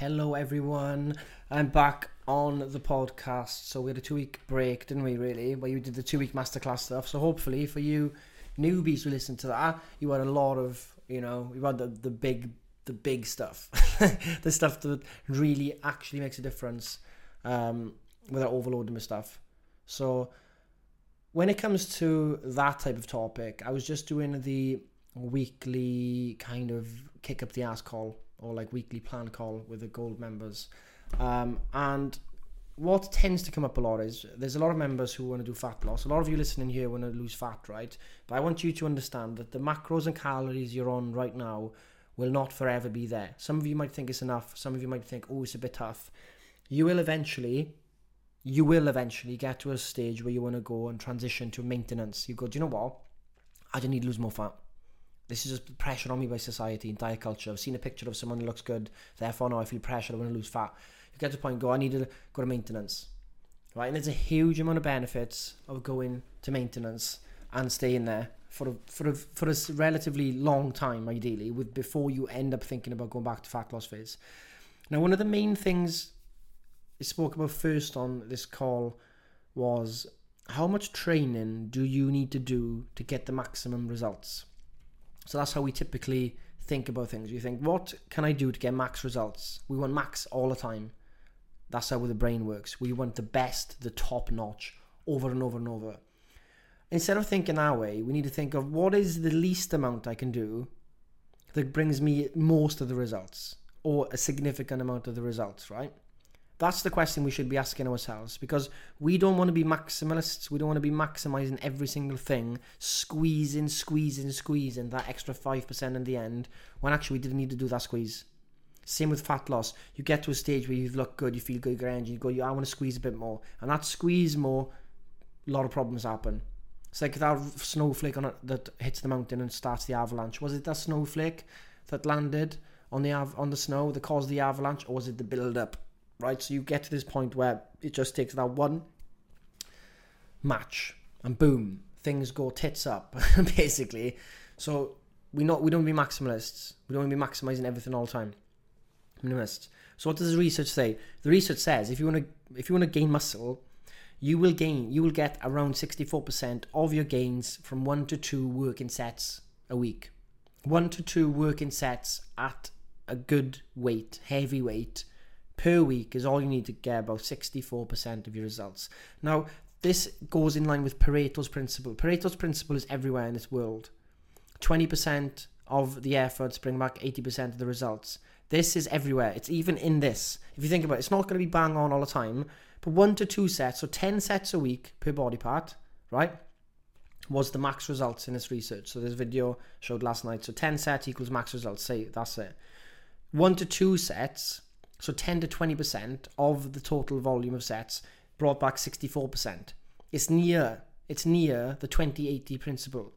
Hello, everyone. I'm back on the podcast. So we had a two-week break, didn't we? Really, where you did the two-week masterclass stuff. So hopefully, for you newbies who listen to that, you had a lot of, you know, you had the, the big, the big stuff, the stuff that really actually makes a difference, um, without overloading with stuff. So when it comes to that type of topic, I was just doing the weekly kind of kick up the ass call or like weekly plan call with the gold members. Um, and what tends to come up a lot is there's a lot of members who want to do fat loss. A lot of you listening here want to lose fat, right? But I want you to understand that the macros and calories you're on right now will not forever be there. Some of you might think it's enough. Some of you might think, oh, it's a bit tough. You will eventually, you will eventually get to a stage where you want to go and transition to maintenance. You go, do you know what? I just need to lose more fat. This is just pressure on me by society and diet culture. I've seen a picture of someone who looks good, therefore now I feel pressure, I want to lose fat. You get to the point, go, I need to go to maintenance. Right? And there's a huge amount of benefits of going to maintenance and staying there for a, for a, for a relatively long time, ideally, with before you end up thinking about going back to fat loss phase. Now, one of the main things I spoke about first on this call was how much training do you need to do to get the maximum results? So that's how we typically think about things. You think, what can I do to get max results? We want max all the time. That's how the brain works. We want the best, the top notch, over and over and over. Instead of thinking that way, we need to think of what is the least amount I can do that brings me most of the results or a significant amount of the results, right? That's the question we should be asking ourselves because we don't want to be maximalists. We don't want to be maximizing every single thing, squeezing, squeezing, squeezing that extra 5% in the end when actually we didn't need to do that squeeze. Same with fat loss. You get to a stage where you look good, you feel good, energy, you go, I want to squeeze a bit more. And that squeeze more, a lot of problems happen. It's like that snowflake on it that hits the mountain and starts the avalanche. Was it that snowflake that landed on the av- on the snow that caused the avalanche, or was it the build up? Right? So you get to this point where it just takes that one match and boom, things go tits up, basically. So we not we don't be maximalists. We don't be maximizing everything all the time. Minimalists. So what does the research say? The research says if you want to if you want to gain muscle, you will gain you will get around 64% of your gains from one to two working sets a week. One to two working sets at a good weight, heavy weight, per week is all you need to get about 64% of your results. Now, this goes in line with Pareto's principle. Pareto's principle is everywhere in this world. 20% of the efforts bring back 80% of the results. This is everywhere. It's even in this. If you think about it, it's not going to be bang on all the time, but one to two sets, so 10 sets a week per body part, right? Was the max results in this research. So this video showed last night. So 10 sets equals max results. Say that's it. One to two sets so 10 to 20% of the total volume of sets brought back 64%. It's near, it's near the 2080 principle,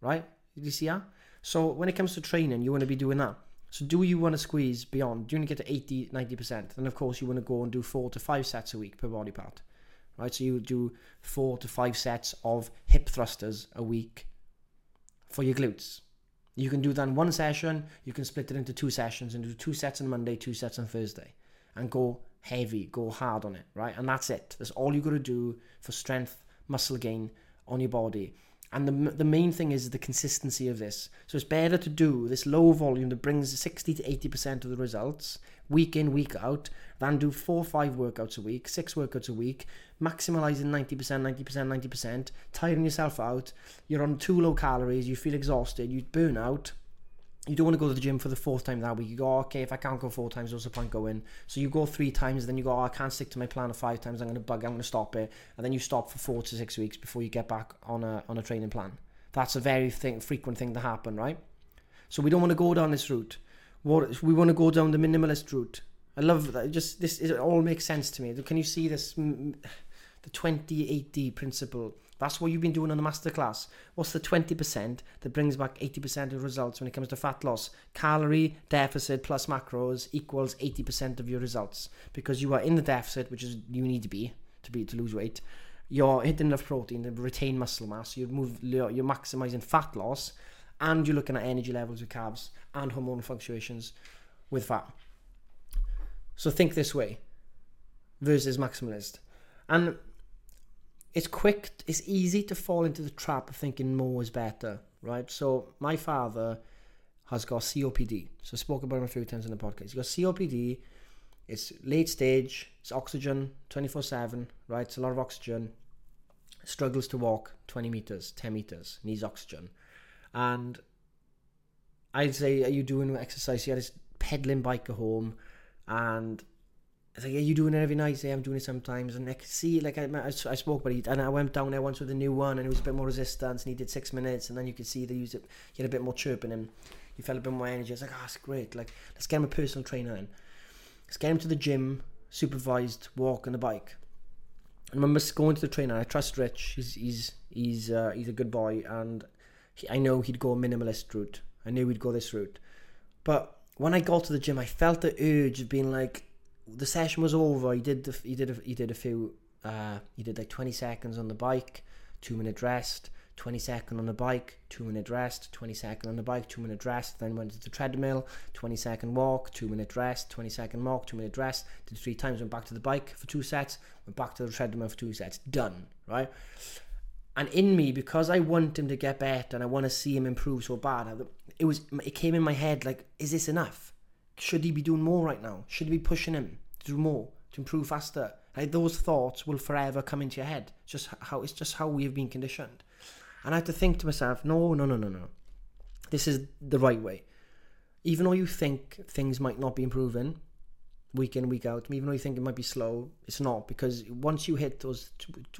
right? Did you see that? So when it comes to training, you want to be doing that. So do you want to squeeze beyond? Do you want to get to 80, 90%? Then of course you want to go and do four to five sets a week per body part, right? So you do four to five sets of hip thrusters a week for your glutes. You can do that in one session. You can split it into two sessions and do two sets on Monday, two sets on Thursday, and go heavy, go hard on it, right? And that's it. That's all you got to do for strength, muscle gain on your body. And the, the main thing is the consistency of this. So it's better to do this low volume that brings 60 to 80% of the results week in, week out, than do four five workouts a week, six workouts a week, maximizing 90%, 90%, 90%, tiring yourself out. You're on too low calories, you feel exhausted, you burn out. You don't want to go to the gym for the fourth time that week. You go, oh, okay, if I can't go four times, what's the point going? So you go three times, then you go, oh, I can't stick to my plan of five times. I'm going to bug. I'm going to stop it, and then you stop for four to six weeks before you get back on a on a training plan. That's a very thing, frequent thing to happen, right? So we don't want to go down this route. What we want to go down the minimalist route. I love that. Just this, it all makes sense to me. Can you see this? Mm, the 2080 principle that's what you've been doing on the masterclass. What's the 20% that brings back 80% of results when it comes to fat loss? Calorie deficit plus macros equals 80% of your results because you are in the deficit, which is you need to be to be to lose weight. You're hitting enough protein to retain muscle mass. You move, you're maximizing fat loss, and you're looking at energy levels with carbs and hormonal fluctuations with fat. So think this way versus maximalist. And it's quick, it's easy to fall into the trap of thinking more is better, right? So my father has got COPD. So I spoke about him a few times in the podcast. He's got COPD, it's late stage, it's oxygen 24 7, right? It's a lot of oxygen. Struggles to walk 20 meters, 10 meters, needs oxygen. And I'd say, Are you doing exercise? He had his pedaling bike at home and it's like, are you doing it every night? Say, I'm doing it sometimes. And I could see, like, I, I, spoke about it, and I went down there once with a new one, and it was a bit more resistance, and he did six minutes, and then you could see they used it, he had a bit more chirp in him. He felt a bit more energy. I was like, oh, that's great. Like, let's get him a personal trainer in. Let's get him to the gym, supervised walk on the bike. I remember going to the trainer. I trust Rich. He's he's he's uh, he's a good boy, and he, I know he'd go a minimalist route. I knew he'd go this route, but when I got to the gym, I felt the urge of being like, the session was over. He did the, he did a, he did a few uh, he did like 20 seconds on the bike, two minute rest, 20 second on the bike, two minute rest, 20 second on the bike, two minute rest, then went to the treadmill, 20 second walk, two minute rest, 20 second walk, two minute rest, did three times, went back to the bike for two sets, went back to the treadmill for two sets, done, right? And in me, because I want him to get better and I want to see him improve so bad, it was it came in my head like, is this enough? Should he be doing more right now? Should he be pushing him to do more, to improve faster? Like those thoughts will forever come into your head. Just how it's just how we have been conditioned. And I had to think to myself, no, no, no, no, no. This is the right way. Even though you think things might not be improving week in, week out, even though you think it might be slow, it's not because once you hit those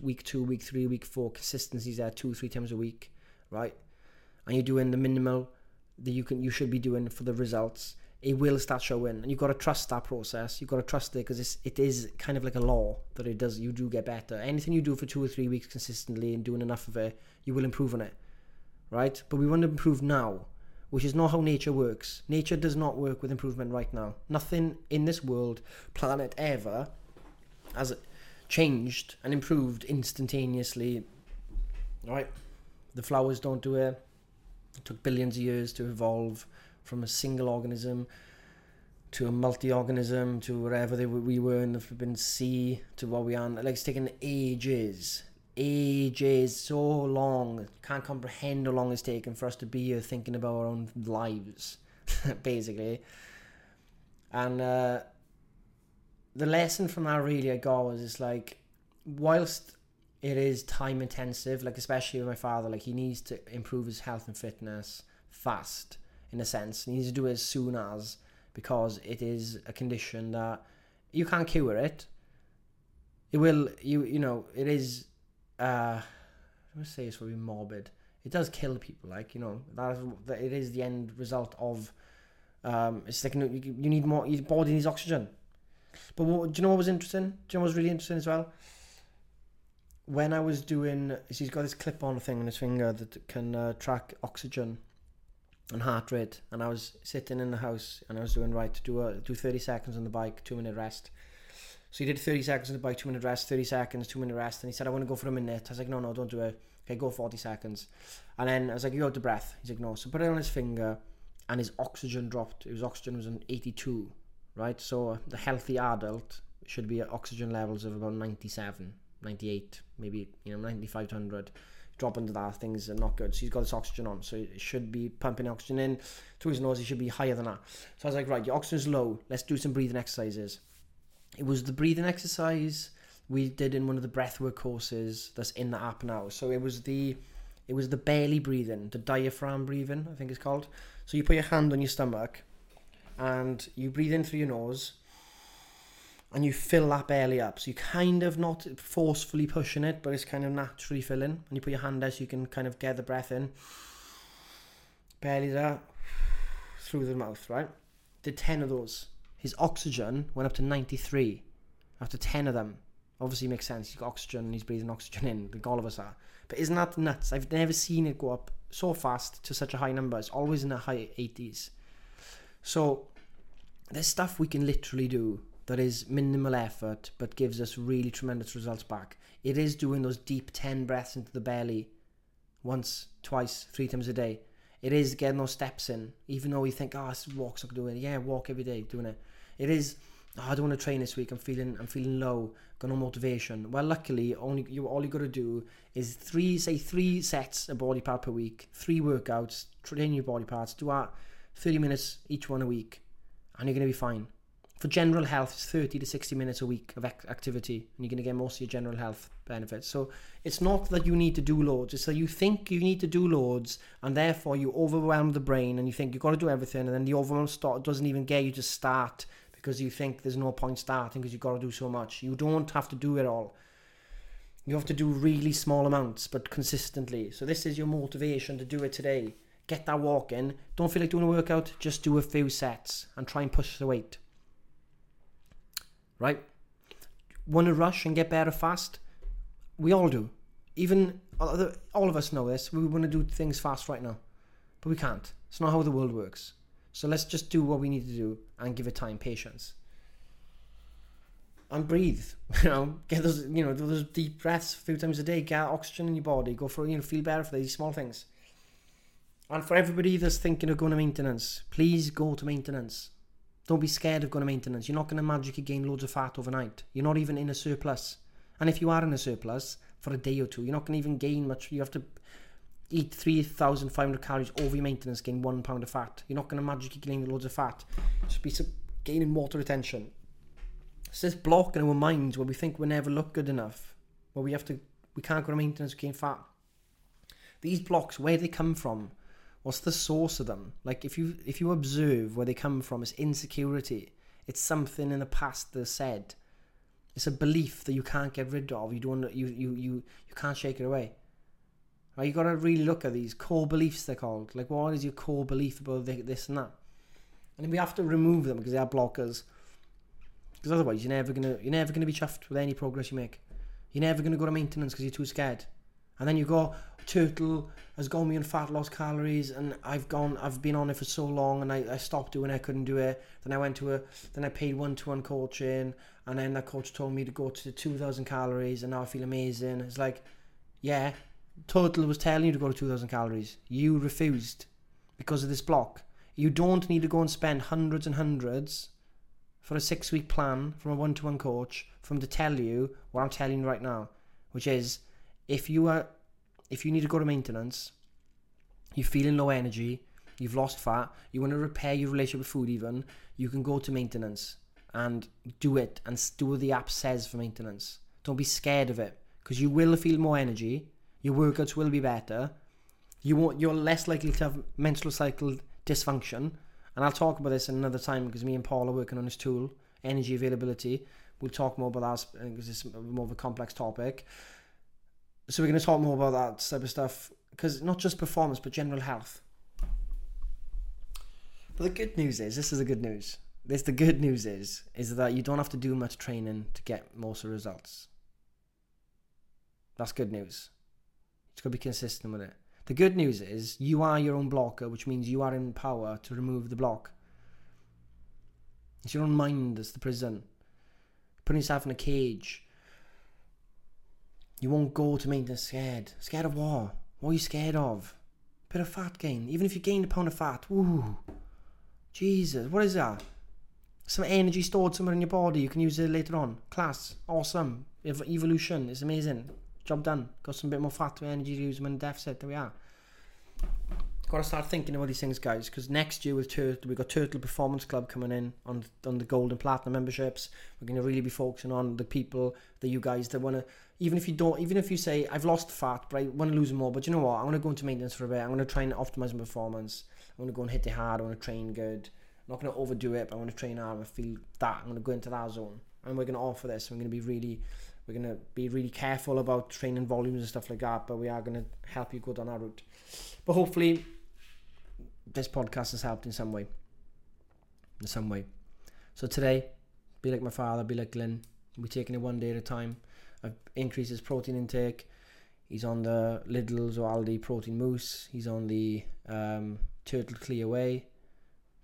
week two, week three, week four consistencies there two, three times a week, right? And you're doing the minimal that you can, you should be doing for the results it will start showing. And you've got to trust that process. You've got to trust it because it is kind of like a law that it does you do get better. Anything you do for two or three weeks consistently and doing enough of it you will improve on it right? But we want to improve now which is not how nature works. Nature does not work with improvement right now. Nothing in this world planet ever has changed and improved instantaneously right? The flowers don't do it. It took billions of years to evolve from a single organism to a multi-organism to wherever they, we were in the flipping sea to what we are. Like it's taken ages, ages, so long. Can't comprehend how long it's taken for us to be here thinking about our own lives, basically. And uh, the lesson from that really I got was it's like, whilst it is time intensive, like especially with my father, like he needs to improve his health and fitness fast in a sense. He needs to do it as soon as because it is a condition that you can't cure it. It will you you know it is. Uh, I'm gonna say it's really morbid. It does kill people, like you know that, is, that it is the end result of. Um, it's like you, you need more. Your body needs oxygen. But what, do you know what was interesting? Do you know what was really interesting as well? When I was doing, he's got this clip-on thing on his finger that can uh, track oxygen and heart rate and I was sitting in the house and I was doing right to do a, do 30 seconds on the bike two minute rest. So he did 30 seconds on the bike two minute rest 30 seconds two minute rest and he said I want to go for a minute. I was like no no don't do it. Okay go 40 seconds. And then I was like you got the breath. He's like no. So put it on his finger and his oxygen dropped. His oxygen was on 82 right? So uh, the healthy adult should be at oxygen levels of about 97 98 maybe you know 95 to 100 drop into that, things are not good. So he's got this oxygen on, so it should be pumping oxygen in through his nose. He should be higher than that. So I was like, right, your oxygen's low. Let's do some breathing exercises. It was the breathing exercise we did in one of the breathwork courses that's in the app now. So it was the it was the belly breathing, the diaphragm breathing, I think it's called. So you put your hand on your stomach and you breathe in through your nose and you fill that belly up. So you kind of not forcefully pushing it, but it's kind of naturally filling. And you put your hand there so you can kind of get the breath in. Belly there, through the mouth, right? Did 10 of those. His oxygen went up to 93 after 10 of them. Obviously makes sense. He's got oxygen and he's breathing oxygen in, like all of us are. But isn't that nuts? I've never seen it go up so fast to such a high number. It's always in the high 80s. So there's stuff we can literally do that is minimal effort but gives us really tremendous results back. It is doing those deep 10 breaths into the belly once, twice, three times a day. It is getting those steps in, even though we think, oh, walks, I doing it. Yeah, walk every day, doing it. It is oh, I don't want to train this week. I'm feeling I'm feeling low. Got no motivation. Well, luckily, only you all you got to do is three say three sets of body part per week, three workouts, train your body parts. Do that 30 minutes each one a week, and you're gonna be fine. For general health, it's 30 to 60 minutes a week of activity, and you're going to get most of your general health benefits. So it's not that you need to do loads, it's that you think you need to do loads, and therefore you overwhelm the brain and you think you've got to do everything, and then the overwhelm start doesn't even get you to start because you think there's no point starting because you've got to do so much. You don't have to do it all. You have to do really small amounts, but consistently. So this is your motivation to do it today. Get that walk in. Don't feel like doing a workout. Just do a few sets and try and push the weight right? Want to rush and get better fast? We all do. Even all of us know this. We want to do things fast right now, but we can't. It's not how the world works. So let's just do what we need to do and give it time, patience, and breathe. You know, get those you know those deep breaths a few times a day. Get oxygen in your body. Go for you know feel better for these small things. And for everybody that's thinking of going to maintenance, please go to maintenance. Don't be scared of going to maintenance. You're not going to magically gain loads of fat overnight. You're not even in a surplus. And if you are in a surplus for a day or two, you're not going to even gain much. You have to eat 3,500 calories over your maintenance, gain one pound of fat. You're not going to magically gain loads of fat. Just be gaining water retention. It's this block in our minds where we think we never look good enough, where we have to, we can't go to maintenance, gain fat. These blocks, where they come from, what's the source of them? Like if you if you observe where they come from it's insecurity. It's something in the past that said. It's a belief that you can't get rid of. You don't you you you, you can't shake it away. Right? You got to really look at these core beliefs they're called. Like what is your core belief about this and that? And we have to remove them because they are blockers. Because otherwise you're never gonna you're never gonna be chuffed with any progress you make. You're never gonna go to maintenance because you're too scared and then you go turtle has gone me on fat loss calories and I've gone I've been on it for so long and I, I stopped doing it I couldn't do it. Then I went to a then I paid one to one coaching and then that coach told me to go to 2000 calories and now I feel amazing. It's like yeah Turtle was telling you to go to 2000 calories. You refused because of this block. You don't need to go and spend hundreds and hundreds for a six week plan from a one to one coach from to tell you what I'm telling you right now which is if you are if you need to go to maintenance, you're feeling low energy, you've lost fat, you want to repair your relationship with food even, you can go to maintenance and do it and do what the app says for maintenance. Don't be scared of it because you will feel more energy, your workouts will be better, you won't, you're less likely to have menstrual cycle dysfunction. And I'll talk about this another time because me and Paul are working on this tool, energy availability. We'll talk more about that because it's more of a complex topic so we're going to talk more about that type of stuff because not just performance but general health. But the good news is, this is the good news. This the good news is is that you don't have to do much training to get most of the results. That's good news. It's got to be consistent with it. The good news is you are your own blocker, which means you are in power to remove the block. It's your own mind that's the prison. Putting yourself in a cage you won't go to maintenance scared. Scared of what? What are you scared of? Bit of fat gain. Even if you gain a pound of fat, woo. Jesus, what is that? Some energy stored somewhere in your body. You can use it later on. Class, awesome. Ev- evolution is amazing. Job done. Got some bit more fat to energy to use when deficit. There we are. Got to start thinking about these things, guys, because next year with Turtle, we've got Turtle Performance Club coming in on on the gold and platinum memberships. We're going to really be focusing on the people, the you guys that want to even if you don't, even if you say I've lost fat, but I want to lose more, but you know what? I want to go into maintenance for a bit. I'm going to try and optimize my performance. I want to go and hit it hard. I want to train good. I'm not going to overdo it, but I want to train hard. I feel that I'm going to go into that zone, and we're going to offer this. We're going to be really, we're going to be really careful about training volumes and stuff like that. But we are going to help you go down that route. But hopefully, this podcast has helped in some way. In some way. So today, be like my father, be like Glenn. We're taking it one day at a time I've increased his protein intake. He's on the Lidl's or Aldi protein mousse. He's on the um, Turtle Clear Whey,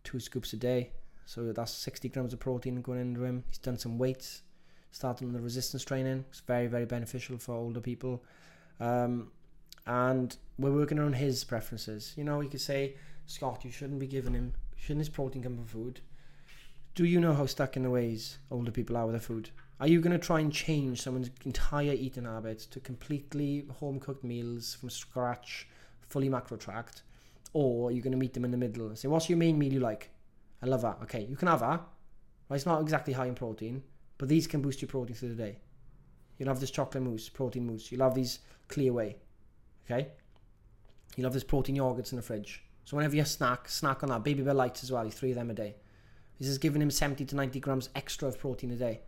two scoops a day. So that's 60 grams of protein going into him. He's done some weights, starting the resistance training. It's very, very beneficial for older people. Um, and we're working on his preferences. You know, you could say, Scott, you shouldn't be giving him, shouldn't his protein come from food? Do you know how stuck in the ways older people are with their food? Are you going to try and change someone's entire eating habits to completely home cooked meals from scratch, fully macro tracked? Or are you going to meet them in the middle and say, What's your main meal you like? I love that. Okay, you can have that. It's not exactly high in protein, but these can boost your protein through the day. You'll have this chocolate mousse, protein mousse. You'll have these clear whey. Okay? You'll have this protein yogurts in the fridge. So whenever you snack, snack on that. Baby Babybel Lights as well, three of them a day. This is giving him 70 to 90 grams extra of protein a day.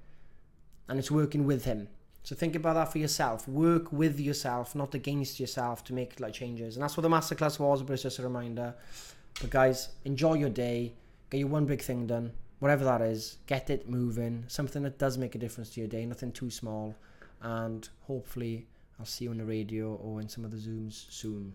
And it's working with him. So think about that for yourself. Work with yourself, not against yourself to make like changes. And that's what the masterclass was, but it's just a reminder. But guys, enjoy your day. Get your one big thing done. Whatever that is, get it moving. Something that does make a difference to your day, nothing too small. And hopefully I'll see you on the radio or in some of the Zooms soon.